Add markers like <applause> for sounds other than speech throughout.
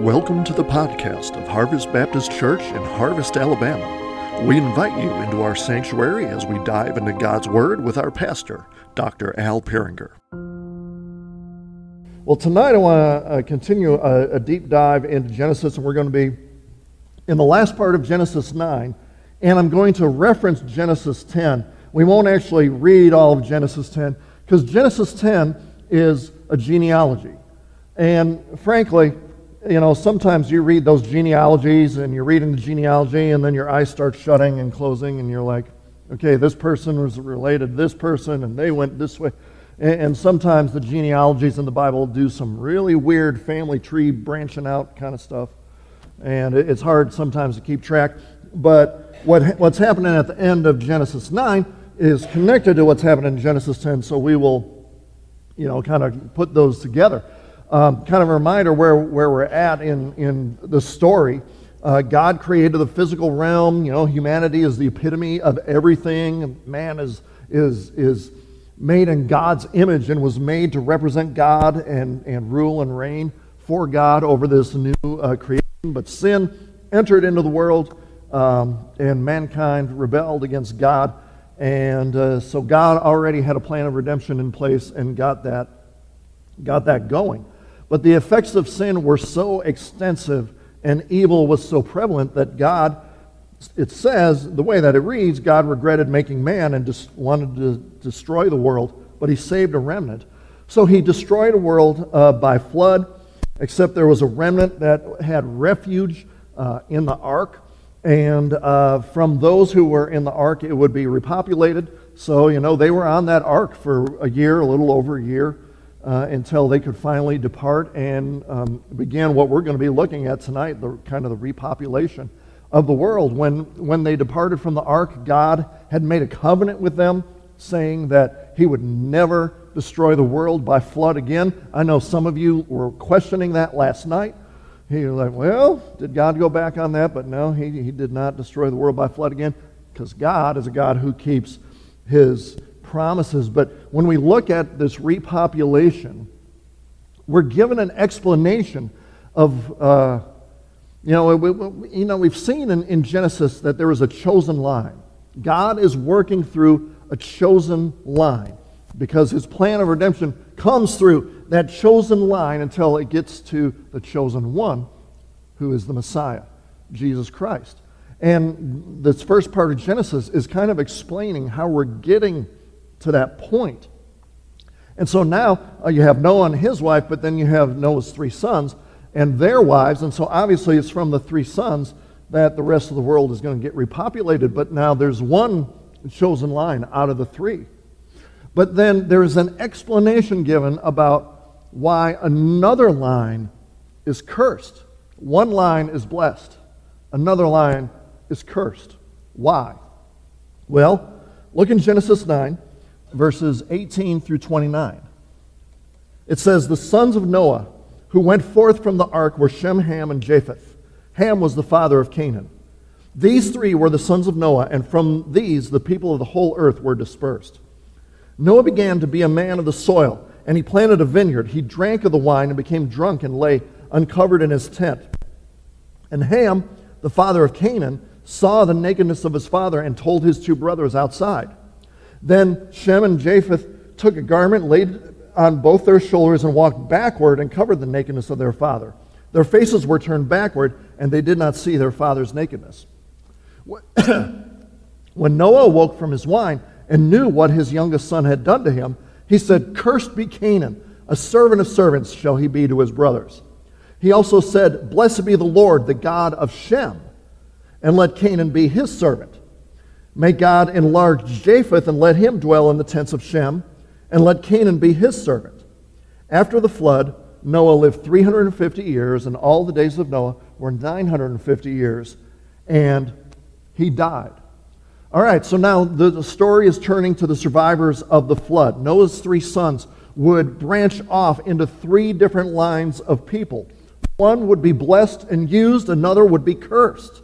Welcome to the podcast of Harvest Baptist Church in Harvest, Alabama. We invite you into our sanctuary as we dive into God's Word with our pastor, Dr. Al Peringer. Well, tonight I want to uh, continue a, a deep dive into Genesis, and we're going to be in the last part of Genesis 9, and I'm going to reference Genesis 10. We won't actually read all of Genesis 10 because Genesis 10 is a genealogy. And frankly, you know, sometimes you read those genealogies and you're reading the genealogy and then your eyes start shutting and closing and you're like, okay, this person was related to this person and they went this way. And, sometimes the genealogies in the Bible do some really weird family tree branching out kind of stuff. And it's hard sometimes to keep track. But what, what's happening at the end of Genesis 9 is connected to what's happening in Genesis 10. So we will, you know, kind of put those together. Um, kind of a reminder where, where we're at in, in the story. Uh, God created the physical realm. You know, humanity is the epitome of everything. Man is, is, is made in God's image and was made to represent God and, and rule and reign for God over this new uh, creation. But sin entered into the world, um, and mankind rebelled against God. And uh, so God already had a plan of redemption in place and got that, got that going. But the effects of sin were so extensive and evil was so prevalent that God, it says, the way that it reads, God regretted making man and just wanted to destroy the world, but he saved a remnant. So he destroyed a world uh, by flood, except there was a remnant that had refuge uh, in the ark. And uh, from those who were in the ark, it would be repopulated. So, you know, they were on that ark for a year, a little over a year uh, until they could finally depart and um, begin what we're going to be looking at tonight the kind of the repopulation of the world. When, when they departed from the ark, God had made a covenant with them, saying that He would never destroy the world by flood again. I know some of you were questioning that last night. You're like, well, did God go back on that? But no, He, he did not destroy the world by flood again because God is a God who keeps His promises. But when we look at this repopulation, we're given an explanation of, uh, you know, we, we, you know, we've seen in, in Genesis that there is a chosen line. God is working through a chosen line because his plan of redemption comes through that chosen line until it gets to the chosen one, who is the Messiah, Jesus Christ. And this first part of Genesis is kind of explaining how we're getting to that point. And so now uh, you have Noah and his wife, but then you have Noah's three sons and their wives. And so obviously it's from the three sons that the rest of the world is going to get repopulated. But now there's one chosen line out of the three. But then there's an explanation given about why another line is cursed. One line is blessed, another line is cursed. Why? Well, look in Genesis 9 verses 18 through 29. It says, The sons of Noah who went forth from the ark were Shem, Ham, and Japheth. Ham was the father of Canaan. These three were the sons of Noah, and from these the people of the whole earth were dispersed. Noah began to be a man of the soil, and he planted a vineyard. He drank of the wine and became drunk and lay uncovered in his tent. And Ham, the father of Canaan, saw the nakedness of his father and told his two brothers outside. Then Shem and Japheth took a garment, laid on both their shoulders, and walked backward and covered the nakedness of their father. Their faces were turned backward, and they did not see their father's nakedness. <coughs> when Noah awoke from his wine and knew what his youngest son had done to him, he said, Cursed be Canaan, a servant of servants shall he be to his brothers. He also said, Blessed be the Lord, the God of Shem, and let Canaan be his servant. May God enlarge Japheth and let him dwell in the tents of Shem, and let Canaan be his servant. After the flood, Noah lived 350 years, and all the days of Noah were 950 years, and he died. All right, so now the, the story is turning to the survivors of the flood. Noah's three sons would branch off into three different lines of people. One would be blessed and used, another would be cursed.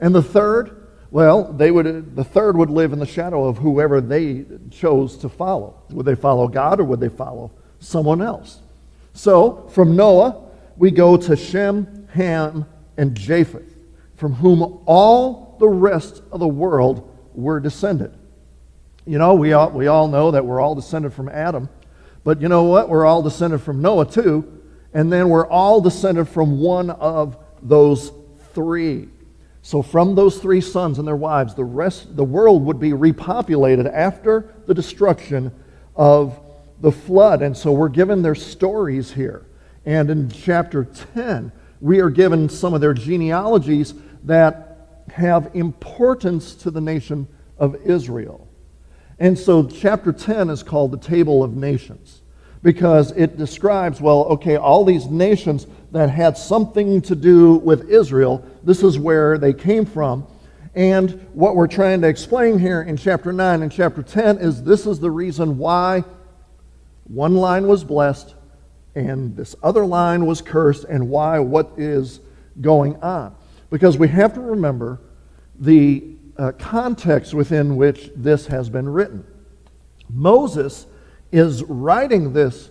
And the third, well, they would, the third would live in the shadow of whoever they chose to follow. Would they follow God or would they follow someone else? So, from Noah, we go to Shem, Ham, and Japheth, from whom all the rest of the world were descended. You know, we all, we all know that we're all descended from Adam, but you know what? We're all descended from Noah too, and then we're all descended from one of those three. So from those three sons and their wives, the rest the world would be repopulated after the destruction of the flood. And so we're given their stories here. And in chapter 10, we are given some of their genealogies that have importance to the nation of Israel. And so chapter 10 is called the Table of Nations because it describes, well, okay, all these nations that had something to do with Israel, this is where they came from. And what we're trying to explain here in chapter 9 and chapter 10 is this is the reason why one line was blessed and this other line was cursed, and why what is going on. Because we have to remember the uh, context within which this has been written. Moses is writing this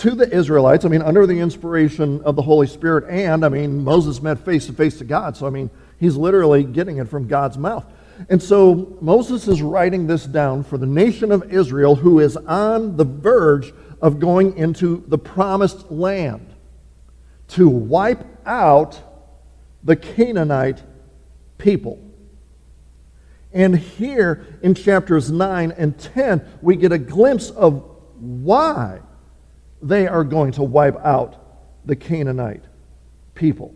to the Israelites, I mean, under the inspiration of the Holy Spirit, and I mean, Moses met face to face to God, so I mean, he's literally getting it from God's mouth. And so Moses is writing this down for the nation of Israel who is on the verge of going into the promised land to wipe out the Canaanite people. And here in chapters 9 and 10, we get a glimpse of why they are going to wipe out the Canaanite people.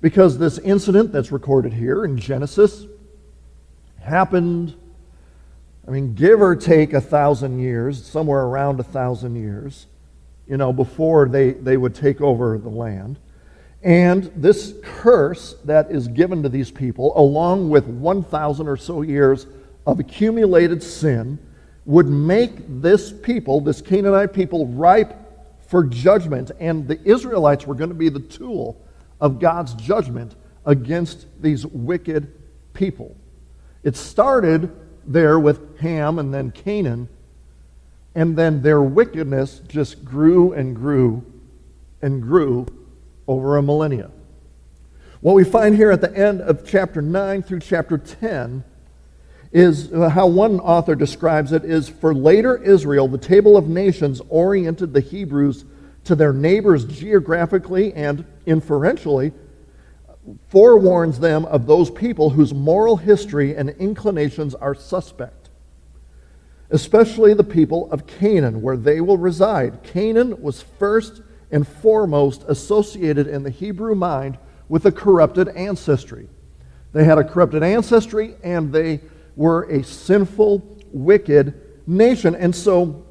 Because this incident that's recorded here in Genesis happened, I mean, give or take a thousand years, somewhere around a thousand years, you know, before they, they would take over the land. And this curse that is given to these people, along with 1,000 or so years of accumulated sin, would make this people, this Canaanite people, ripe for judgment. And the Israelites were going to be the tool of God's judgment against these wicked people. It started there with Ham and then Canaan, and then their wickedness just grew and grew and grew over a millennia. What we find here at the end of chapter 9 through chapter 10 is uh, how one author describes it is for later Israel, the table of nations oriented the Hebrews to their neighbors geographically and inferentially, forewarns them of those people whose moral history and inclinations are suspect, especially the people of Canaan, where they will reside. Canaan was first and foremost associated in the Hebrew mind with a corrupted ancestry. They had a corrupted ancestry and they were a sinful, wicked nation. And so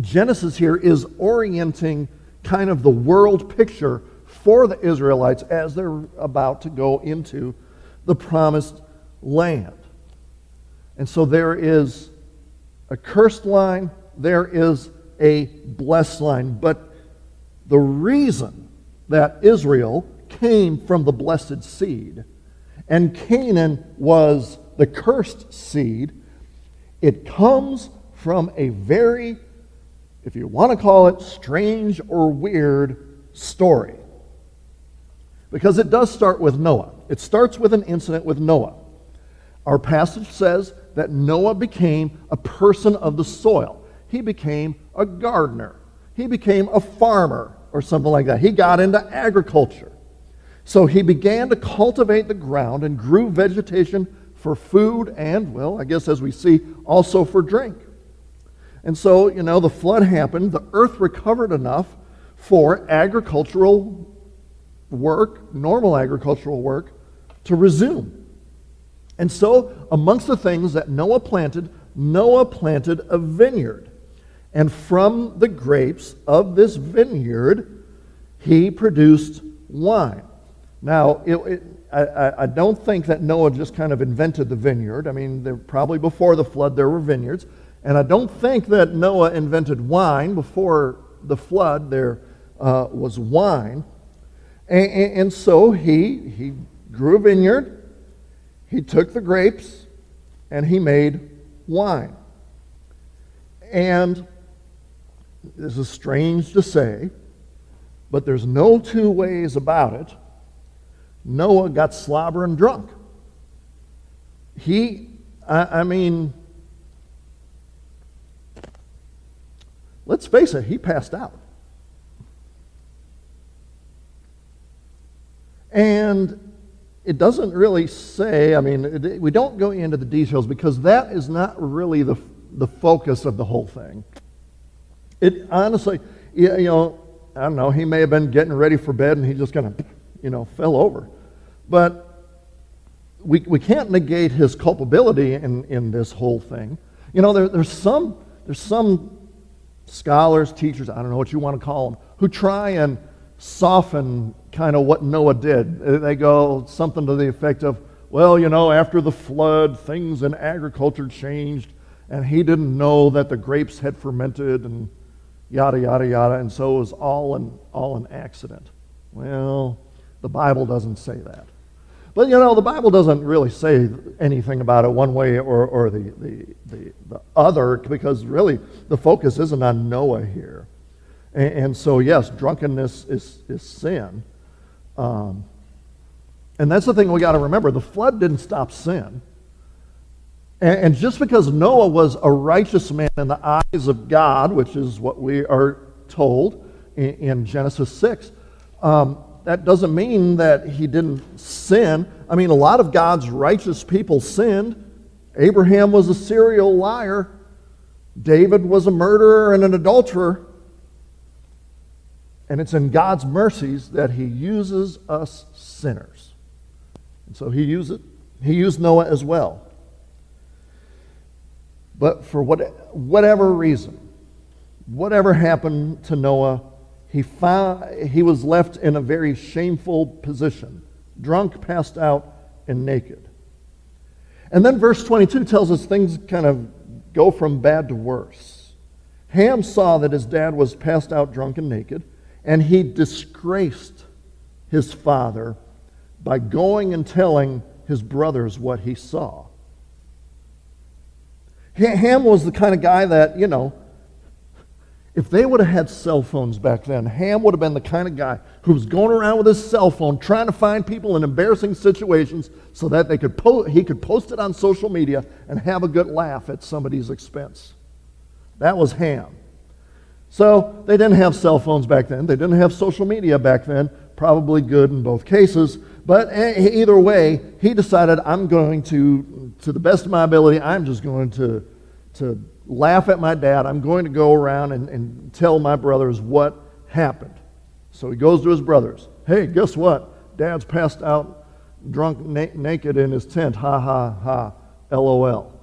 Genesis here is orienting kind of the world picture for the Israelites as they're about to go into the promised land. And so there is a cursed line, there is a blessed line. But the reason that Israel came from the blessed seed and Canaan was the cursed seed, it comes from a very, if you want to call it strange or weird, story. Because it does start with Noah. It starts with an incident with Noah. Our passage says that Noah became a person of the soil. He became a gardener. He became a farmer or something like that. He got into agriculture. So he began to cultivate the ground and grew vegetation for food and, well, I guess as we see, also for drink. And so, you know, the flood happened. The earth recovered enough for agricultural work, normal agricultural work, to resume. And so, amongst the things that Noah planted, Noah planted a vineyard. And from the grapes of this vineyard, he produced wine. Now, it, it, I, I, don't think that Noah just kind of invented the vineyard. I mean, probably before the flood there were vineyards. And I don't think that Noah invented wine. Before the flood there uh, was wine. And, and, and so he, he grew a vineyard, he took the grapes, and he made wine. And this is strange to say, But there's no two ways about it. Noah got slobbering drunk. He, I, I mean, let's face it, he passed out. And it doesn't really say, I mean, it, we don't go into the details because that is not really the, the focus of the whole thing. It honestly, you know, I don't know, he may have been getting ready for bed and he just kind of, you know, fell over. But we, we can't negate his culpability in, in this whole thing. You know, there, there's, some, there's some scholars, teachers, I don't know what you want to call them, who try and soften kind of what Noah did. They go something to the effect of, well, you know, after the flood, things in agriculture changed, and he didn't know that the grapes had fermented, and yada, yada, yada, and so it was all an, all an accident. Well, the Bible doesn't say that. But you know, the Bible doesn't really say anything about it one way or, or the, the, the, the other because really the focus isn't on Noah here. And, and so, yes, drunkenness is, is sin. Um, and that's the thing we got to remember the flood didn't stop sin. And, and just because Noah was a righteous man in the eyes of God, which is what we are told in, in Genesis 6, um, that doesn't mean that he didn't sin. I mean, a lot of God's righteous people sinned. Abraham was a serial liar. David was a murderer and an adulterer. And it's in God's mercies that he uses us sinners. And so he used it. He used Noah as well. But for what, whatever reason, whatever happened to Noah, he, found, he was left in a very shameful position, drunk, passed out, and naked. And then verse 22 tells us things kind of go from bad to worse. Ham saw that his dad was passed out, drunk, and naked, and he disgraced his father by going and telling his brothers what he saw. Ham was the kind of guy that, you know, if they would have had cell phones back then, Ham would have been the kind of guy who was going around with his cell phone trying to find people in embarrassing situations so that they could po- he could post it on social media and have a good laugh at somebody's expense. That was Ham. So they didn't have cell phones back then. They didn't have social media back then. Probably good in both cases. But eh, either way, he decided, I'm going to, to the best of my ability, I'm just going to, to laugh at my dad. I'm going to go around and, and tell my brothers what happened. So he goes to his brothers. Hey, guess what? Dad's passed out, drunk, na- naked in his tent. Ha, ha, ha. LOL.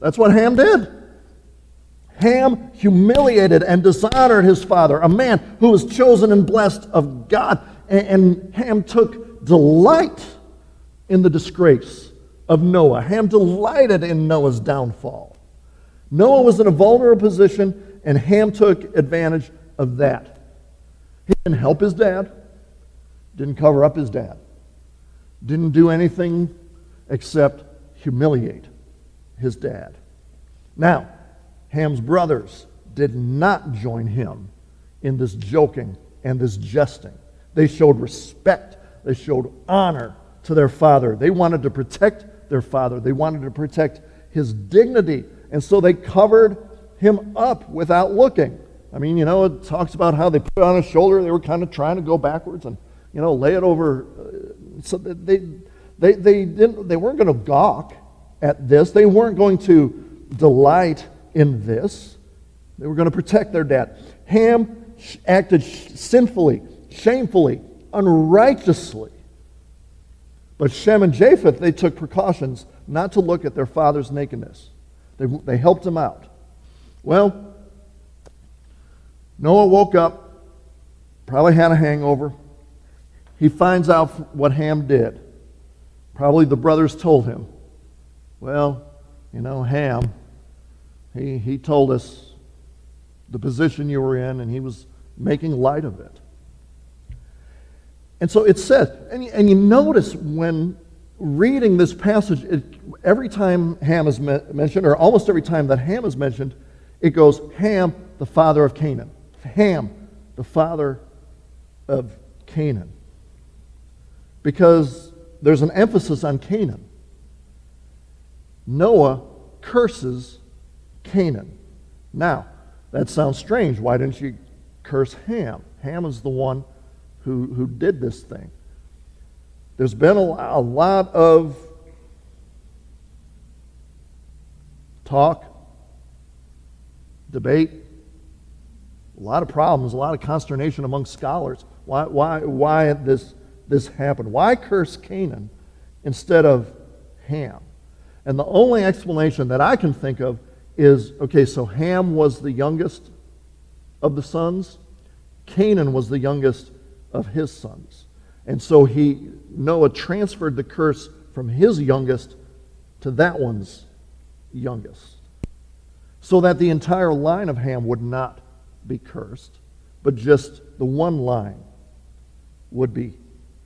That's what Ham did. Ham humiliated and dishonored his father, a man who was chosen and blessed of God. And, and Ham took delight in the disgrace of Noah. Ham delighted in Noah's downfall. Noah was in a vulnerable position, and Ham took advantage of that. He didn't help his dad, didn't cover up his dad, didn't do anything except humiliate his dad. Now, Ham's brothers did not join him in this joking and this jesting. They showed respect, they showed honor to their father. They wanted to protect their father. They wanted to protect his dignity. And so they covered him up without looking. I mean, you know, it talks about how they put on his shoulder. They were kind of trying to go backwards and, you know, lay it over. Uh, so they, they, they, didn't, they weren't going to gawk at this. They weren't going to delight in this. They were going to protect their dad. Ham acted sinfully, shamefully, unrighteously but Shem and Japheth, they took precautions not to look at their father's nakedness. They, they helped him out. Well, Noah woke up, probably had a hangover. He finds out what Ham did. Probably the brothers told him. Well, you know, Ham, he, he told us the position you were in, and he was making light of it. And so it says, and, and you notice when reading this passage, it, every time Ham is me- mentioned, or almost every time that Ham is mentioned, it goes Ham, the father of Canaan. Ham, the father of Canaan. Because there's an emphasis on Canaan. Noah curses Canaan. Now, that sounds strange. Why didn't you curse Ham? Ham is the one who, who did this thing. There's been a, a lot of talk, debate, a lot of problems, a lot of consternation among scholars. Why, why, why this, this happened? Why curse Canaan instead of Ham? And the only explanation that I can think of is okay, so Ham was the youngest of the sons, Canaan was the youngest of his sons. And so he Noah transferred the curse from his youngest to that one's youngest. So that the entire line of Ham would not be cursed, but just the one line would be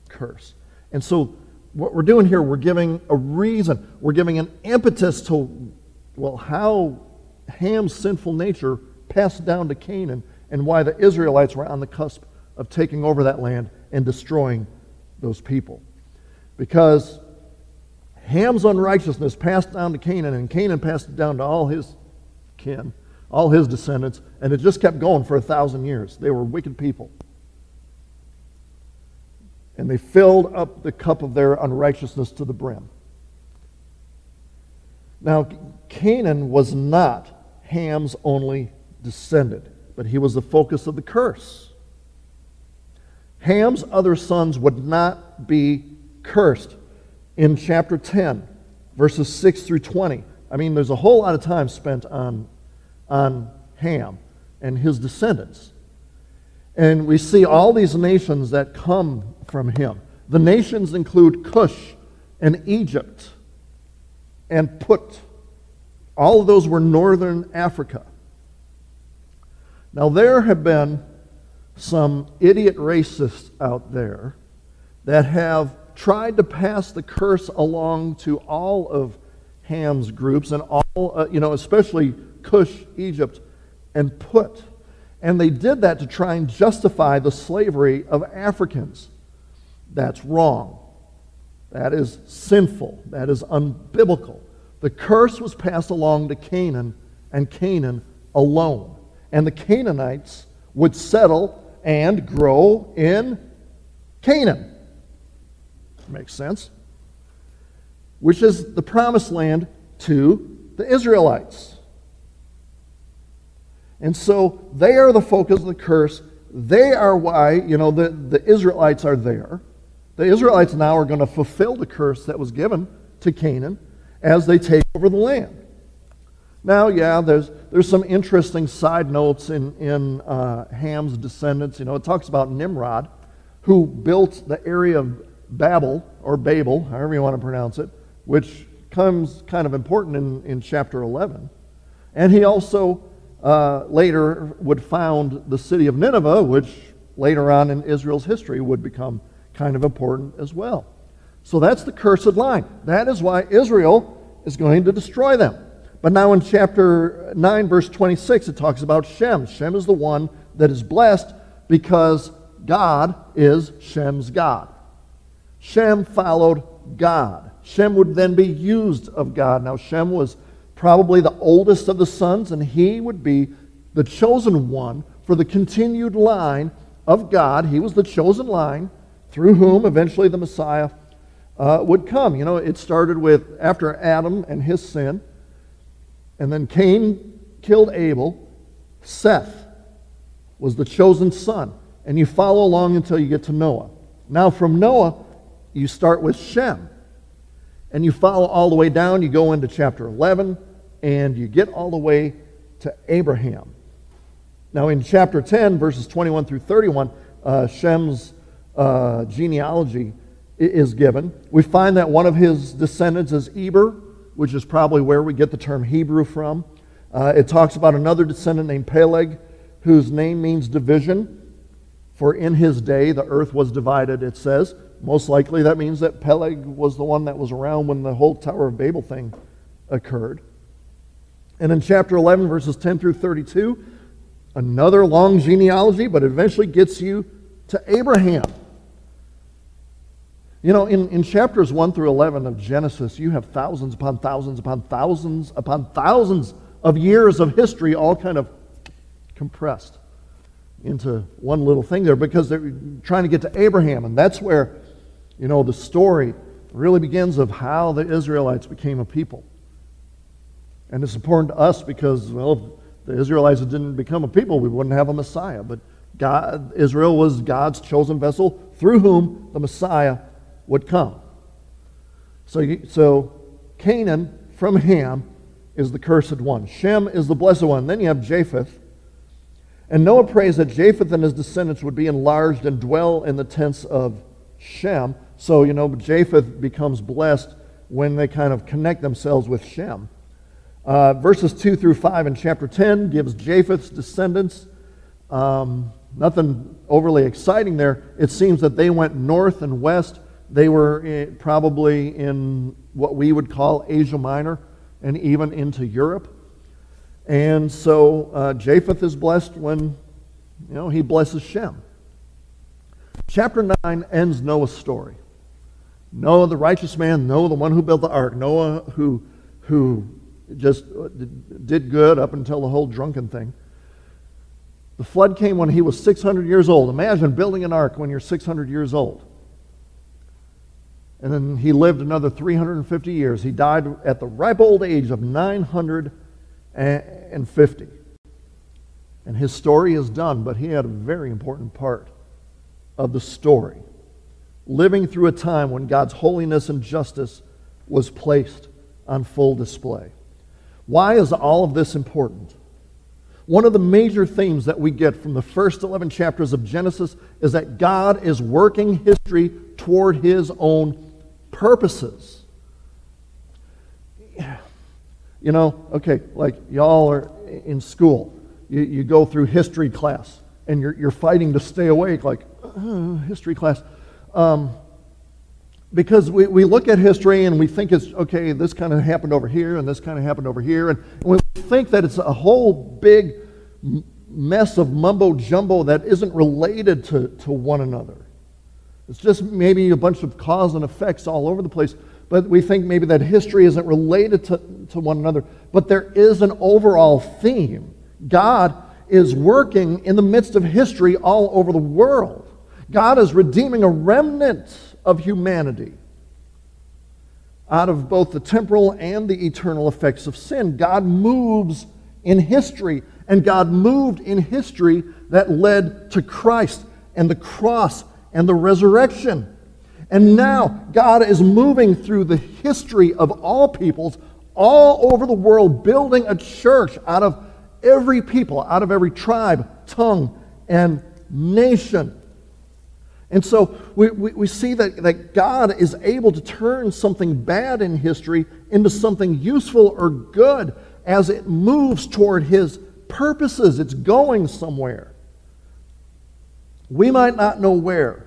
cursed. And so what we're doing here, we're giving a reason, we're giving an impetus to, well, how Ham's sinful nature passed down to Canaan and why the Israelites were on the cusp of taking over that land and destroying those people. Because Ham's unrighteousness passed down to Canaan, and Canaan passed it down to all his kin, all his descendants, and it just kept going for a thousand years. They were wicked people. And they filled up the cup of their unrighteousness to the brim. Now, Canaan was not Ham's only descendant, but he was the focus of the curse. Ham's other sons would not be cursed in chapter 10, verses 6 through 20. I mean, there's a whole lot of time spent on, on Ham and his descendants. And we see all these nations that come from him. The nations include Cush and Egypt and Put. All of those were northern Africa. Now, there have been some idiot racists out there that have tried to pass the curse along to all of Ham's groups and all, uh, you know, especially Cush, Egypt, and Put. And they did that to try and justify the slavery of Africans. That's wrong. That is sinful. That is unbiblical. The curse was passed along to Canaan and Canaan alone. And the Canaanites would settle and grow in Canaan. Makes sense. Which is the promised land to the Israelites. And so they are the focus of the curse. They are why, you know, the, the Israelites are there. The Israelites now are going to fulfill the curse that was given to Canaan as they take over the land. Now, yeah, there's, there's some interesting side notes in, in uh, Ham's descendants. You know, it talks about Nimrod, who built the area of Babel, or Babel, however you want to pronounce it, which comes kind of important in, in chapter 11. And he also uh, later would found the city of Nineveh, which later on in Israel's history would become kind of important as well. So that's the cursed line. That is why Israel is going to destroy them. But now in chapter 9, verse 26, it talks about Shem. Shem is the one that is blessed because God is Shem's God. Shem followed God. Shem would then be used of God. Now, Shem was probably the oldest of the sons, and he would be the chosen one for the continued line of God. He was the chosen line through whom eventually the Messiah uh, would come. You know, it started with after Adam and his sin. And then Cain killed Abel. Seth was the chosen son. And you follow along until you get to Noah. Now, from Noah, you start with Shem. And you follow all the way down. You go into chapter 11, and you get all the way to Abraham. Now, in chapter 10, verses 21 through 31, uh, Shem's uh, genealogy is given. We find that one of his descendants is Eber, which is probably where we get the term Hebrew from. Uh, it talks about another descendant named Peleg, whose name means division. For in his day the earth was divided, it says. Most likely that means that Peleg was the one that was around when the whole Tower of Babel thing occurred. And in chapter 11, verses 10 through 32, another long genealogy, but eventually gets you to Abraham. You know, in, in chapters 1 through 11 of Genesis, you have thousands upon thousands upon thousands upon thousands of years of history all kind of compressed into one little thing there because they're trying to get to Abraham. And that's where, you know, the story really begins of how the Israelites became a people. And it's important to us because, well, if the Israelites didn't become a people, we wouldn't have a Messiah. But God, Israel was God's chosen vessel through whom the Messiah would come. So, so Canaan from Ham is the cursed one. Shem is the blessed one. Then you have Japheth. And Noah prays that Japheth and his descendants would be enlarged and dwell in the tents of Shem. So, you know, Japheth becomes blessed when they kind of connect themselves with Shem. Uh, verses 2 through 5 in chapter 10 gives Japheth's descendants. Um, nothing overly exciting there. It seems that they went north and west. They were probably in what we would call Asia Minor and even into Europe. And so uh, Japheth is blessed when, you know, he blesses Shem. Chapter 9 ends Noah's story. Noah, the righteous man, Noah, the one who built the ark, Noah, who, who just did good up until the whole drunken thing. The flood came when he was 600 years old. Imagine building an ark when you're 600 years old. And then he lived another 350 years. He died at the ripe old age of 950. And his story is done, but he had a very important part of the story. Living through a time when God's holiness and justice was placed on full display. Why is all of this important? One of the major themes that we get from the first 11 chapters of Genesis is that God is working history toward his own purposes. You know, okay, like y'all are in school, you, you go through history class, and you're, you're fighting to stay awake, like, uh, history class. Um, because we, we look at history and we think it's, okay, this kind of happened over here and this kind of happened over here. And we think that it's a whole big mess of mumbo jumbo that isn't related to, to one another. It's just maybe a bunch of cause and effects all over the place. But we think maybe that history isn't related to, to one another. But there is an overall theme. God is working in the midst of history all over the world. God is redeeming a remnant of humanity out of both the temporal and the eternal effects of sin. God moves in history, and God moved in history that led to Christ and the cross and the resurrection. And now God is moving through the history of all peoples all over the world, building a church out of every people, out of every tribe, tongue, and nation. And so we, we, we, see that, that God is able to turn something bad in history into something useful or good as it moves toward His purposes. It's going somewhere. We might not know where.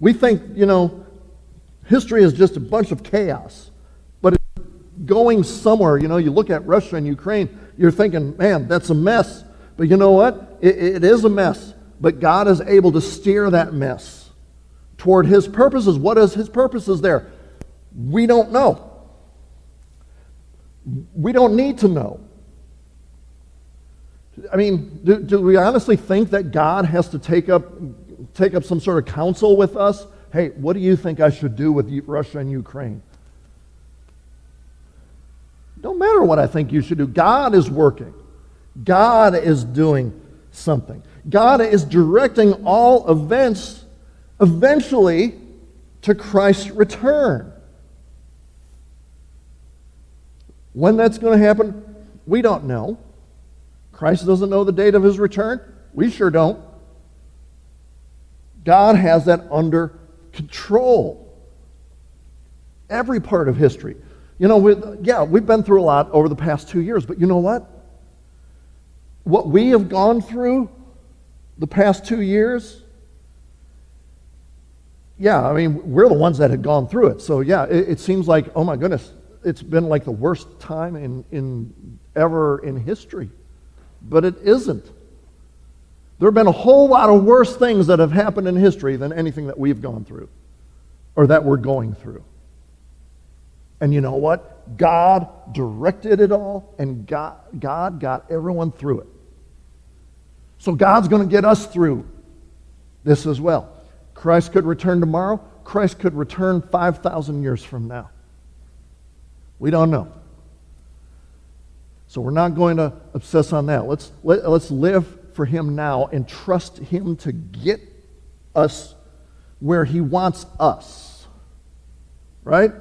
We think, you know, history is just a bunch of chaos, but it's going somewhere. You know, you look at Russia and Ukraine, you're thinking, man, that's a mess. But you know what? it, it is a mess, but God is able to steer that mess toward His purposes. What is His purposes there? We don't know. We don't need to know. I mean, do, do, we honestly think that God has to take up, take up some sort of counsel with us? Hey, what do you think I should do with Russia and Ukraine? Don't matter what I think you should do. God is working. God is doing something. God is directing all events eventually to Christ's return. When that's going to happen, we don't know. Christ doesn't know the date of his return. We sure don't. God has that under control. Every part of history. You know, we, yeah, we've been through a lot over the past two years, but you know what? What we have gone through the past two years, yeah, I mean, we're the ones that had gone through it. So, yeah, it, it seems like, oh my goodness, it's been like the worst time in, in ever in history. But it isn't. There have been a whole lot of worse things that have happened in history than anything that we've gone through or that we're going through. And you know what? God directed it all, and God, God got everyone through it. So God's going to get us through this as well. Christ could return tomorrow. Christ could return 5,000 years from now. We don't know. So we're not going to obsess on that. Let's, let, let's live for Him now and trust Him to get us where He wants us. Right?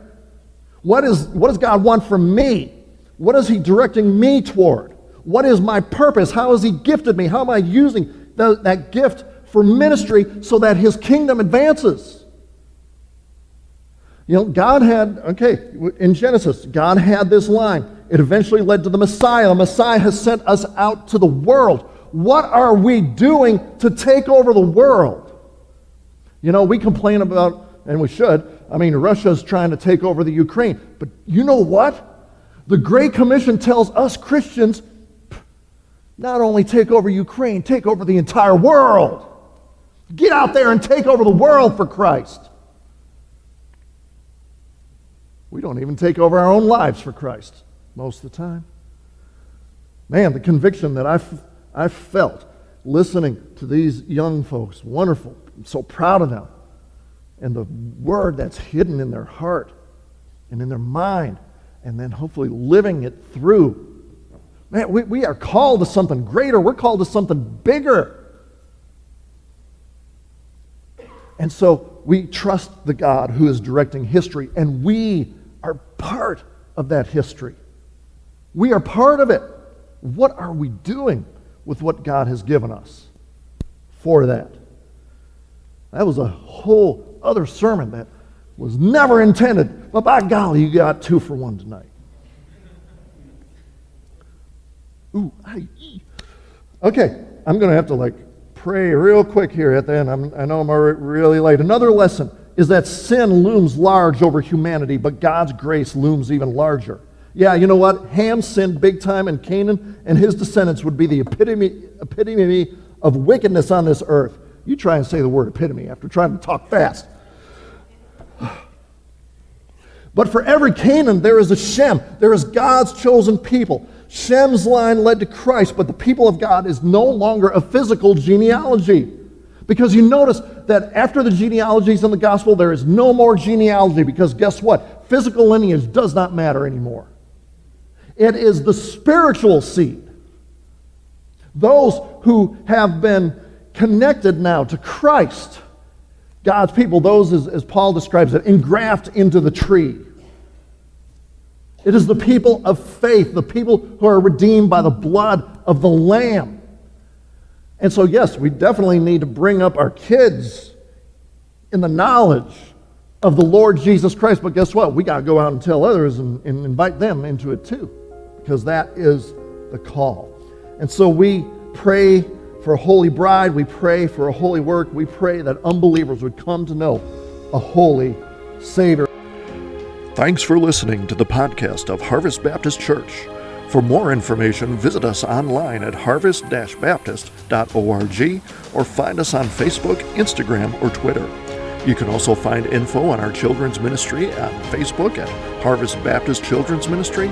What, is, what does God want from me? What is He directing me toward? What is my purpose? How has He gifted me? How am I using the, that gift for ministry so that His kingdom advances? You know, God had, okay, in Genesis, God had this line. It eventually led to the Messiah. The Messiah has sent us out to the world. What are we doing to take over the world? You know, we complain about, and we should, I mean, Russia's trying to take over the Ukraine. But you know what? The Great Commission tells us Christians not only take over Ukraine, take over the entire world. Get out there and take over the world for Christ. We don't even take over our own lives for Christ most of the time. Man, the conviction that I've felt listening to these young folks, wonderful. I'm so proud of them. And the word that's hidden in their heart and in their mind, and then hopefully living it through. Man, we, we are called to something greater. We're called to something bigger. And so we trust the God who is directing history, and we are part of that history. We are part of it. What are we doing with what God has given us for that? That was a whole other sermon that was never intended, but by golly, you got two for one tonight. Ooh, I, okay, I'm going to have to like pray real quick here at the end. I'm, i know I'm really late. Another lesson is that sin looms large over humanity, but God's grace looms even larger. Yeah, you know what? Ham sinned big time, and Canaan and his descendants would be the epitome, epitome of wickedness on this earth. You try and say the word epitome after trying to talk fast. But for every Canaan, there is a Shem. There is God's chosen people. Shem's line led to Christ, but the people of God is no longer a physical genealogy. Because you notice that after the genealogies in the gospel, there is no more genealogy because guess what? Physical lineage does not matter anymore. It is the spiritual seed. Those who have been connected now to Christ, God's people, those, as, as Paul describes it, engraft into the tree. It is the people of faith, the people who are redeemed by the blood of the Lamb. And so, yes, we definitely need to bring up our kids in the knowledge of the Lord Jesus Christ. But guess what? We got to go out and tell others and, and invite them into it too because that is the call. And so we pray for a holy bride, we pray for a holy work, we pray that unbelievers would come to know a holy Savior. Thanks for listening to the podcast of Harvest Baptist Church. For more information, visit us online at harvest baptist.org or find us on Facebook, Instagram, or Twitter. You can also find info on our children's ministry on Facebook at Harvest Baptist Children's Ministry